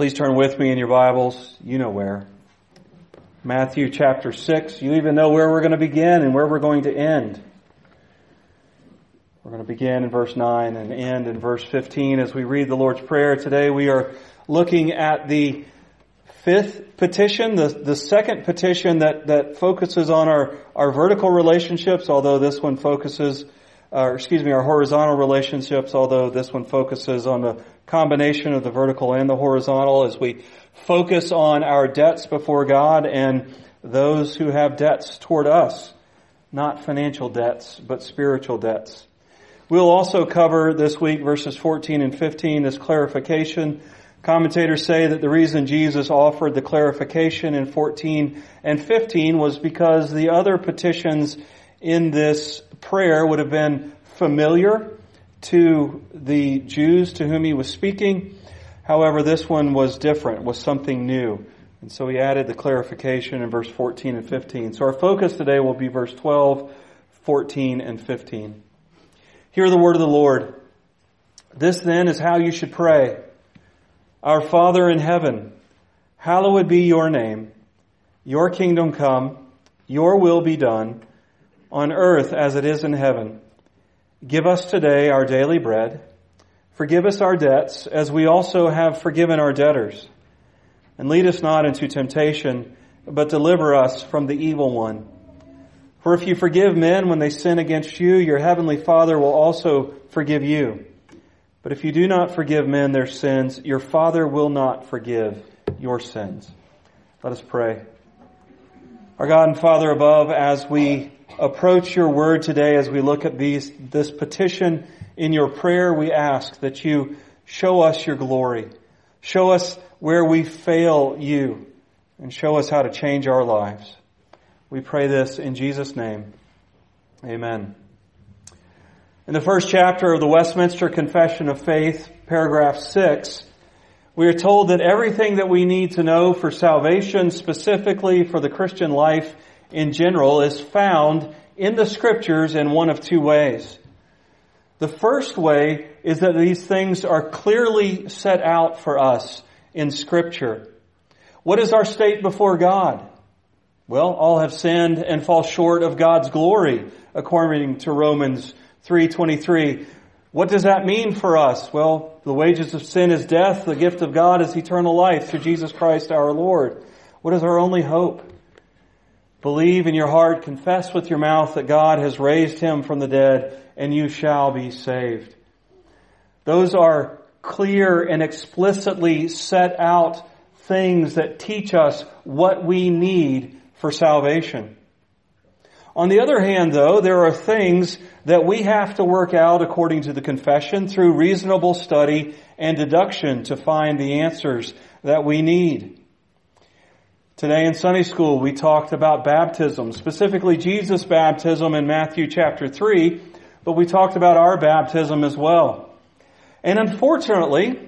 Please turn with me in your Bibles. You know where. Matthew chapter 6. You even know where we're going to begin and where we're going to end. We're going to begin in verse 9 and end in verse 15 as we read the Lord's Prayer. Today we are looking at the fifth petition, the, the second petition that, that focuses on our, our vertical relationships, although this one focuses, excuse me, our horizontal relationships, although this one focuses on the combination of the vertical and the horizontal as we focus on our debts before God and those who have debts toward us. Not financial debts, but spiritual debts. We'll also cover this week verses 14 and 15, this clarification. Commentators say that the reason Jesus offered the clarification in 14 and 15 was because the other petitions in this prayer would have been familiar to the Jews to whom he was speaking. However, this one was different, was something new. And so he added the clarification in verse 14 and 15. So our focus today will be verse 12, 14, and 15. Hear the word of the Lord. This then is how you should pray. Our Father in heaven, hallowed be your name. Your kingdom come, your will be done, on earth as it is in heaven. Give us today our daily bread. Forgive us our debts as we also have forgiven our debtors. And lead us not into temptation, but deliver us from the evil one. For if you forgive men when they sin against you, your heavenly Father will also forgive you. But if you do not forgive men their sins, your Father will not forgive your sins. Let us pray. Our God and Father above, as we approach your word today, as we look at these, this petition in your prayer, we ask that you show us your glory. Show us where we fail you and show us how to change our lives. We pray this in Jesus' name. Amen. In the first chapter of the Westminster Confession of Faith, paragraph 6, we are told that everything that we need to know for salvation, specifically for the Christian life in general, is found in the scriptures in one of two ways. The first way is that these things are clearly set out for us in scripture. What is our state before God? Well, all have sinned and fall short of God's glory, according to Romans 3.23. What does that mean for us? Well, the wages of sin is death. The gift of God is eternal life through Jesus Christ our Lord. What is our only hope? Believe in your heart, confess with your mouth that God has raised him from the dead, and you shall be saved. Those are clear and explicitly set out things that teach us what we need for salvation. On the other hand, though, there are things that we have to work out according to the confession through reasonable study and deduction to find the answers that we need. Today in Sunday school, we talked about baptism, specifically Jesus' baptism in Matthew chapter 3, but we talked about our baptism as well. And unfortunately,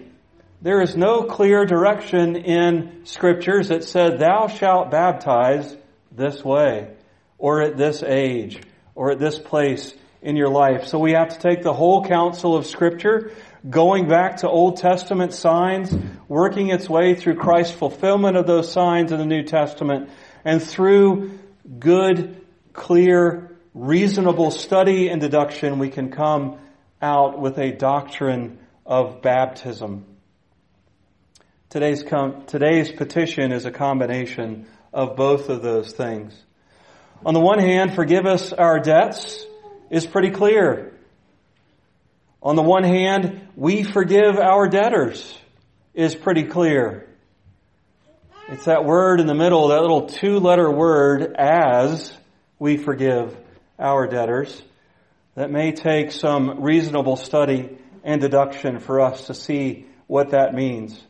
there is no clear direction in scriptures that said, thou shalt baptize this way, or at this age, or at this place in your life. So we have to take the whole counsel of scripture, going back to Old Testament signs, working its way through Christ's fulfillment of those signs in the New Testament, and through good, clear, reasonable study and deduction, we can come out with a doctrine of baptism. Today's, com- today's petition is a combination of both of those things. On the one hand, forgive us our debts is pretty clear. On the one hand, we forgive our debtors is pretty clear. It's that word in the middle, that little two letter word, as we forgive our debtors, that may take some reasonable study and deduction for us to see what that means.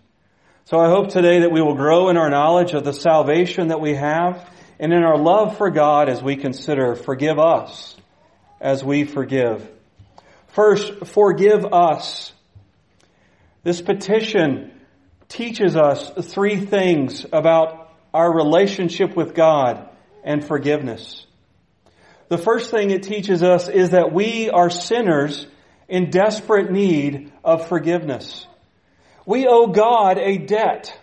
So I hope today that we will grow in our knowledge of the salvation that we have and in our love for God as we consider forgive us as we forgive. First, forgive us. This petition teaches us three things about our relationship with God and forgiveness. The first thing it teaches us is that we are sinners in desperate need of forgiveness. We owe God a debt.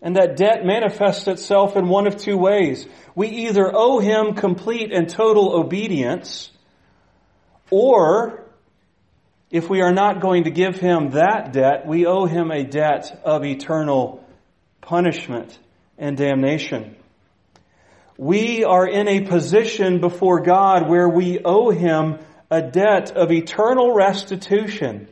And that debt manifests itself in one of two ways. We either owe Him complete and total obedience, or if we are not going to give Him that debt, we owe Him a debt of eternal punishment and damnation. We are in a position before God where we owe Him a debt of eternal restitution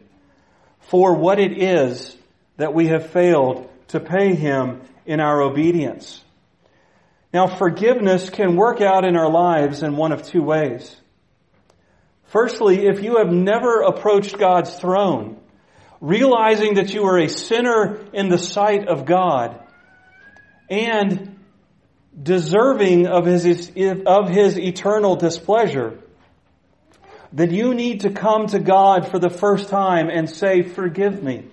for what it is that we have failed to pay Him in our obedience. Now, forgiveness can work out in our lives in one of two ways. Firstly, if you have never approached God's throne, realizing that you are a sinner in the sight of God and deserving of his, of his eternal displeasure, then you need to come to God for the first time and say, forgive me.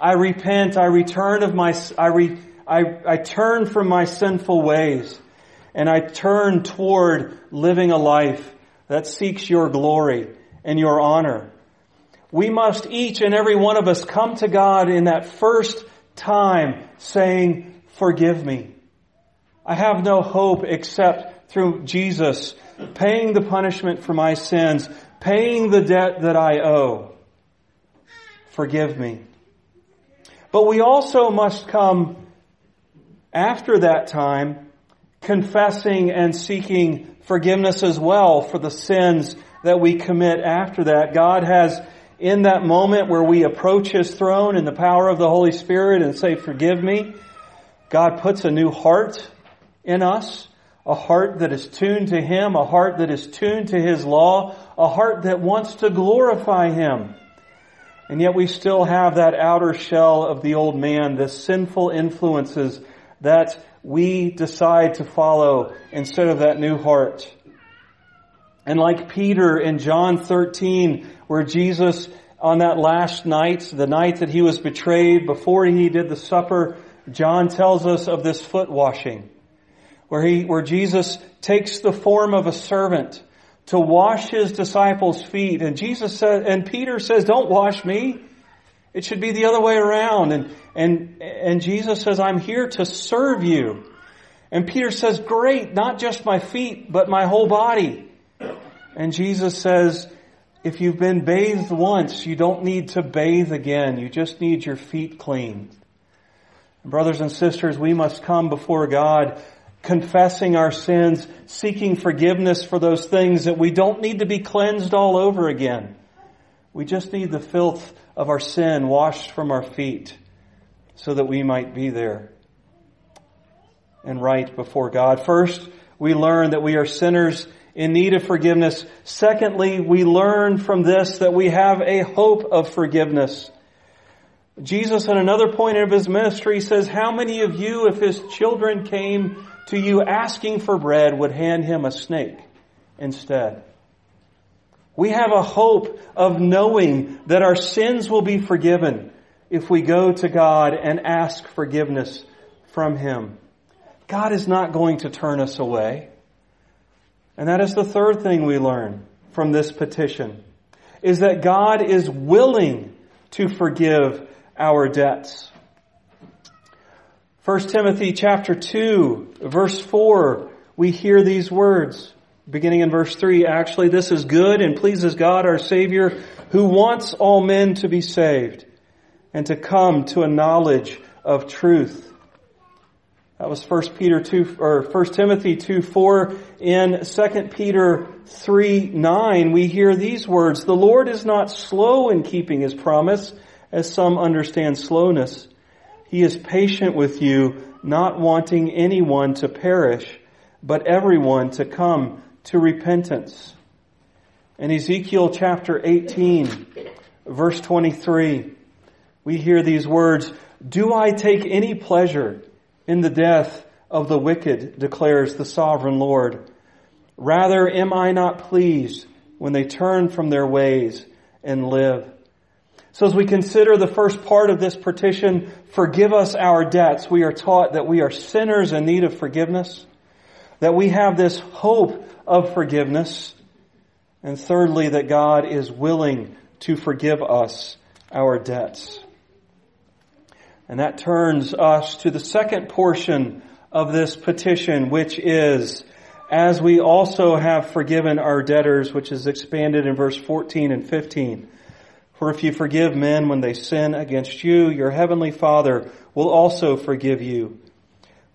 I repent, I return of my, I, re, I, I turn from my sinful ways and I turn toward living a life that seeks your glory and your honor. We must each and every one of us come to God in that first time saying, forgive me. I have no hope except through Jesus paying the punishment for my sins, paying the debt that I owe. Forgive me. But we also must come after that time confessing and seeking forgiveness as well for the sins that we commit after that. God has in that moment where we approach His throne in the power of the Holy Spirit and say, forgive me, God puts a new heart in us, a heart that is tuned to Him, a heart that is tuned to His law, a heart that wants to glorify Him. And yet we still have that outer shell of the old man, the sinful influences that we decide to follow instead of that new heart. And like Peter in John 13, where Jesus on that last night, the night that he was betrayed, before he did the supper, John tells us of this foot washing, where he, where Jesus takes the form of a servant to wash his disciples' feet. And Jesus said, and Peter says, don't wash me. It should be the other way around. And, and, and Jesus says, I'm here to serve you. And Peter says, great, not just my feet, but my whole body. And Jesus says, if you've been bathed once, you don't need to bathe again. You just need your feet cleaned. Brothers and sisters, we must come before God confessing our sins, seeking forgiveness for those things that we don't need to be cleansed all over again. We just need the filth of our sin washed from our feet so that we might be there and right before God. First, we learn that we are sinners in need of forgiveness. Secondly, we learn from this that we have a hope of forgiveness. Jesus at another point of his ministry says, how many of you, if his children came to you asking for bread would hand him a snake instead. We have a hope of knowing that our sins will be forgiven if we go to God and ask forgiveness from Him. God is not going to turn us away. And that is the third thing we learn from this petition, is that God is willing to forgive our debts. 1 Timothy chapter 2, verse 4, we hear these words. Beginning in verse 3, actually this is good and pleases God our Savior who wants all men to be saved and to come to a knowledge of truth. That was 1 Peter 2, or 1 Timothy 2, 4. In 2 Peter 3, 9, we hear these words, The Lord is not slow in keeping His promise, as some understand slowness he is patient with you, not wanting anyone to perish, but everyone to come to repentance. In Ezekiel chapter 18, verse 23, we hear these words, Do I take any pleasure in the death of the wicked, declares the sovereign Lord. Rather am I not pleased when they turn from their ways and live. So as we consider the first part of this petition, forgive us our debts, we are taught that we are sinners in need of forgiveness, that we have this hope of forgiveness, and thirdly, that God is willing to forgive us our debts. And that turns us to the second portion of this petition, which is, as we also have forgiven our debtors, which is expanded in verse 14 and 15. For if you forgive men when they sin against you, your heavenly Father will also forgive you.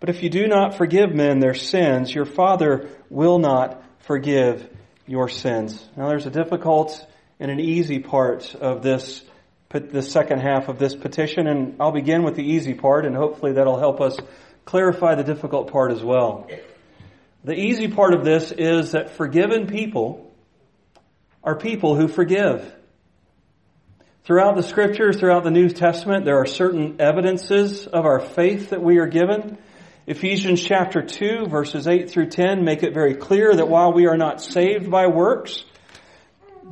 But if you do not forgive men their sins, your Father will not forgive your sins. Now there's a difficult and an easy part of this the second half of this petition, and I'll begin with the easy part, and hopefully that'll help us clarify the difficult part as well. The easy part of this is that forgiven people are people who forgive. Throughout the scriptures, throughout the New Testament, there are certain evidences of our faith that we are given. Ephesians chapter 2 verses 8 through 10 make it very clear that while we are not saved by works,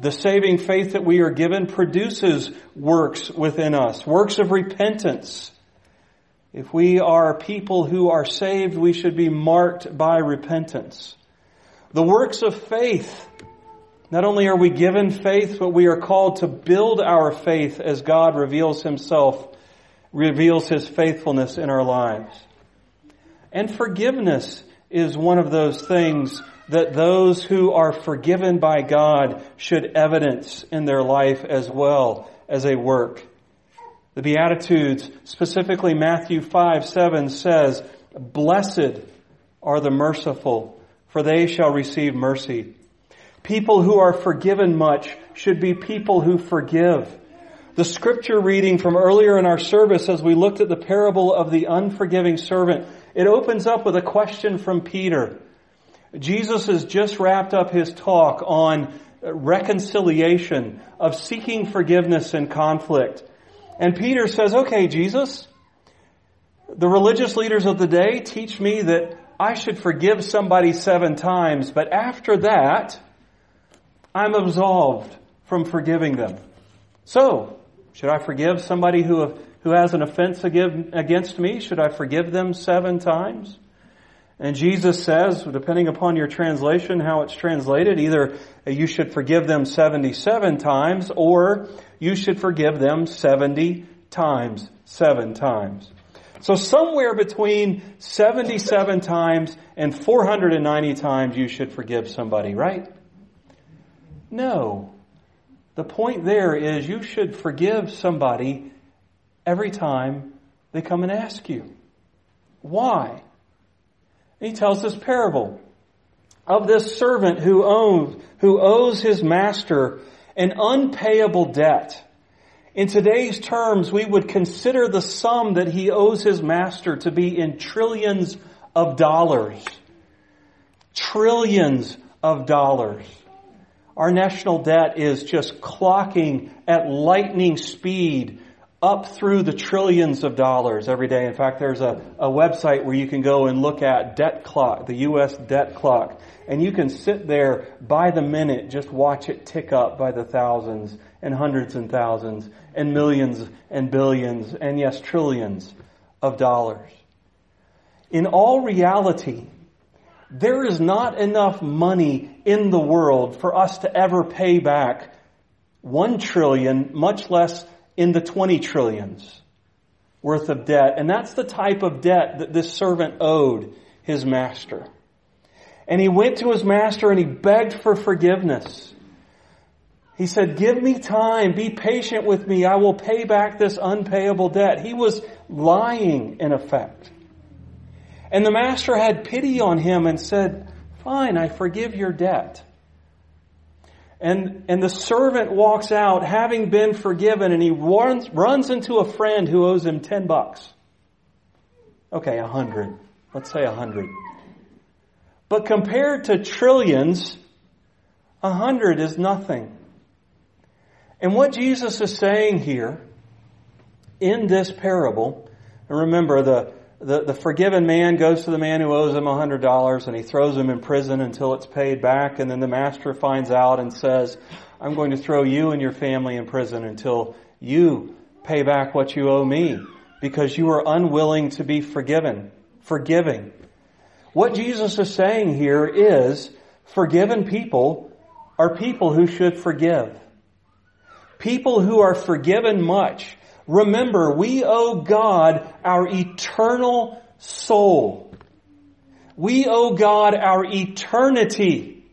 the saving faith that we are given produces works within us, works of repentance. If we are people who are saved, we should be marked by repentance. The works of faith. Not only are we given faith, but we are called to build our faith as God reveals Himself, reveals His faithfulness in our lives. And forgiveness is one of those things that those who are forgiven by God should evidence in their life as well as a work. The Beatitudes, specifically Matthew 5, 7 says, Blessed are the merciful, for they shall receive mercy. People who are forgiven much should be people who forgive. The scripture reading from earlier in our service as we looked at the parable of the unforgiving servant, it opens up with a question from Peter. Jesus has just wrapped up his talk on reconciliation, of seeking forgiveness in conflict. And Peter says, okay, Jesus, the religious leaders of the day teach me that I should forgive somebody seven times, but after that, I'm absolved from forgiving them. So, should I forgive somebody who, who has an offense against me? Should I forgive them seven times? And Jesus says, depending upon your translation, how it's translated, either you should forgive them 77 times or you should forgive them 70 times, seven times. So somewhere between 77 times and 490 times you should forgive somebody, right? No. The point there is you should forgive somebody every time they come and ask you. Why? He tells this parable of this servant who who owes his master an unpayable debt. In today's terms, we would consider the sum that he owes his master to be in trillions of dollars. Trillions of dollars. Our national debt is just clocking at lightning speed up through the trillions of dollars every day. In fact, there's a, a website where you can go and look at debt clock, the U.S. debt clock, and you can sit there by the minute, just watch it tick up by the thousands and hundreds and thousands and millions and billions and yes, trillions of dollars. In all reality, there is not enough money in the world for us to ever pay back one trillion, much less in the 20 trillions worth of debt. And that's the type of debt that this servant owed his master. And he went to his master and he begged for forgiveness. He said, give me time, be patient with me, I will pay back this unpayable debt. He was lying in effect. And the master had pity on him and said, fine, I forgive your debt. And, and the servant walks out having been forgiven and he runs, runs into a friend who owes him 10 bucks. Okay, a hundred. Let's say a hundred. But compared to trillions, a hundred is nothing. And what Jesus is saying here in this parable, and remember the, the, the forgiven man goes to the man who owes him a hundred dollars and he throws him in prison until it's paid back and then the master finds out and says, I'm going to throw you and your family in prison until you pay back what you owe me because you are unwilling to be forgiven, forgiving. What Jesus is saying here is forgiven people are people who should forgive. People who are forgiven much Remember, we owe God our eternal soul. We owe God our eternity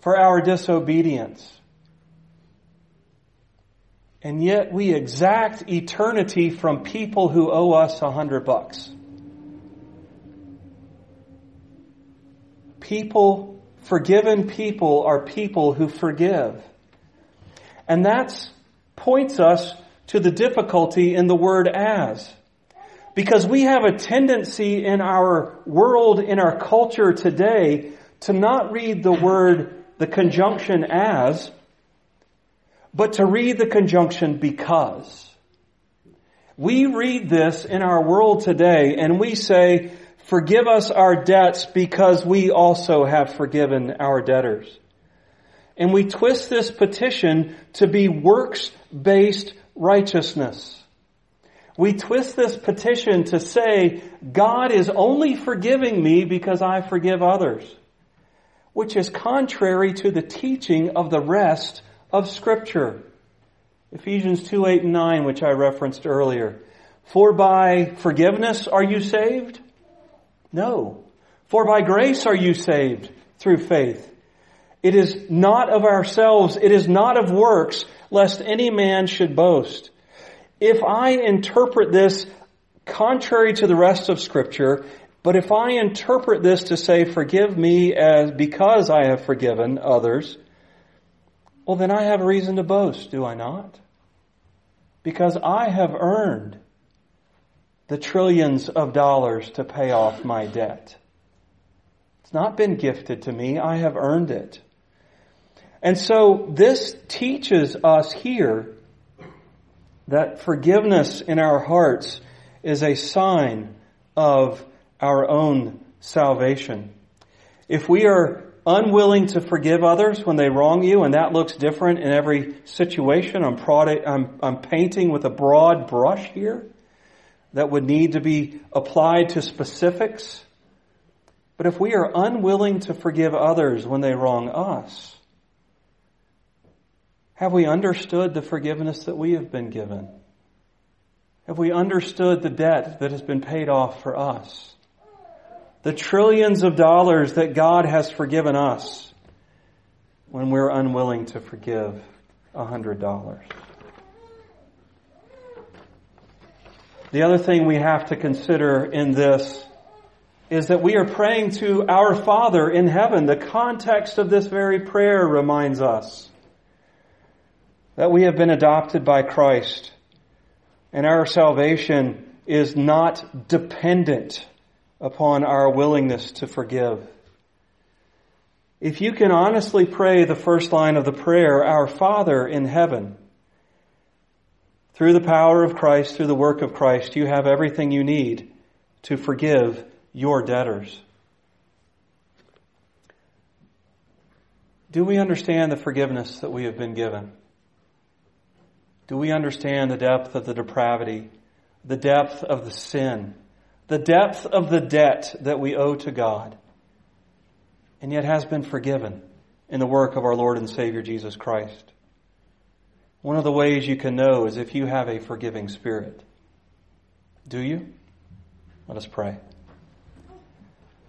for our disobedience. And yet we exact eternity from people who owe us a hundred bucks. People, forgiven people are people who forgive. And that points us to the difficulty in the word as. Because we have a tendency in our world, in our culture today, to not read the word, the conjunction as, but to read the conjunction because. We read this in our world today and we say, forgive us our debts because we also have forgiven our debtors. And we twist this petition to be works-based righteousness. We twist this petition to say, God is only forgiving me because I forgive others, which is contrary to the teaching of the rest of Scripture. Ephesians 2, 8, and 9, which I referenced earlier. For by forgiveness are you saved? No. For by grace are you saved through faith. It is not of ourselves, it is not of works, lest any man should boast. If I interpret this contrary to the rest of scripture, but if I interpret this to say, forgive me as because I have forgiven others, well, then I have reason to boast, do I not? Because I have earned the trillions of dollars to pay off my debt. It's not been gifted to me, I have earned it. And so this teaches us here that forgiveness in our hearts is a sign of our own salvation. If we are unwilling to forgive others when they wrong you, and that looks different in every situation. I'm, I'm, I'm painting with a broad brush here that would need to be applied to specifics. But if we are unwilling to forgive others when they wrong us, have we understood the forgiveness that we have been given? Have we understood the debt that has been paid off for us? the trillions of dollars that God has forgiven us when we're unwilling to forgive a hundred dollars. The other thing we have to consider in this is that we are praying to our Father in heaven. The context of this very prayer reminds us that we have been adopted by Christ and our salvation is not dependent upon our willingness to forgive. If you can honestly pray the first line of the prayer, Our Father in heaven, through the power of Christ, through the work of Christ, you have everything you need to forgive your debtors. Do we understand the forgiveness that we have been given? Do we understand the depth of the depravity, the depth of the sin the depth of the debt that we owe to God, and yet has been forgiven in the work of our Lord and Savior Jesus Christ. One of the ways you can know is if you have a forgiving spirit. Do you? Let us pray.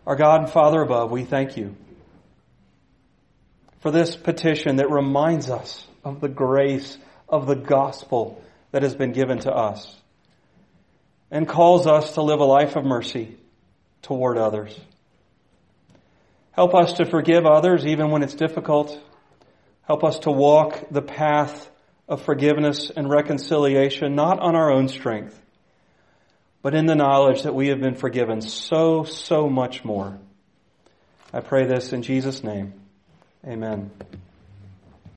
Our God and Father above, we thank you for this petition that reminds us of the grace of the gospel that has been given to us and calls us to live a life of mercy toward others. Help us to forgive others even when it's difficult. Help us to walk the path of forgiveness and reconciliation, not on our own strength, but in the knowledge that we have been forgiven so, so much more. I pray this in Jesus' name. Amen.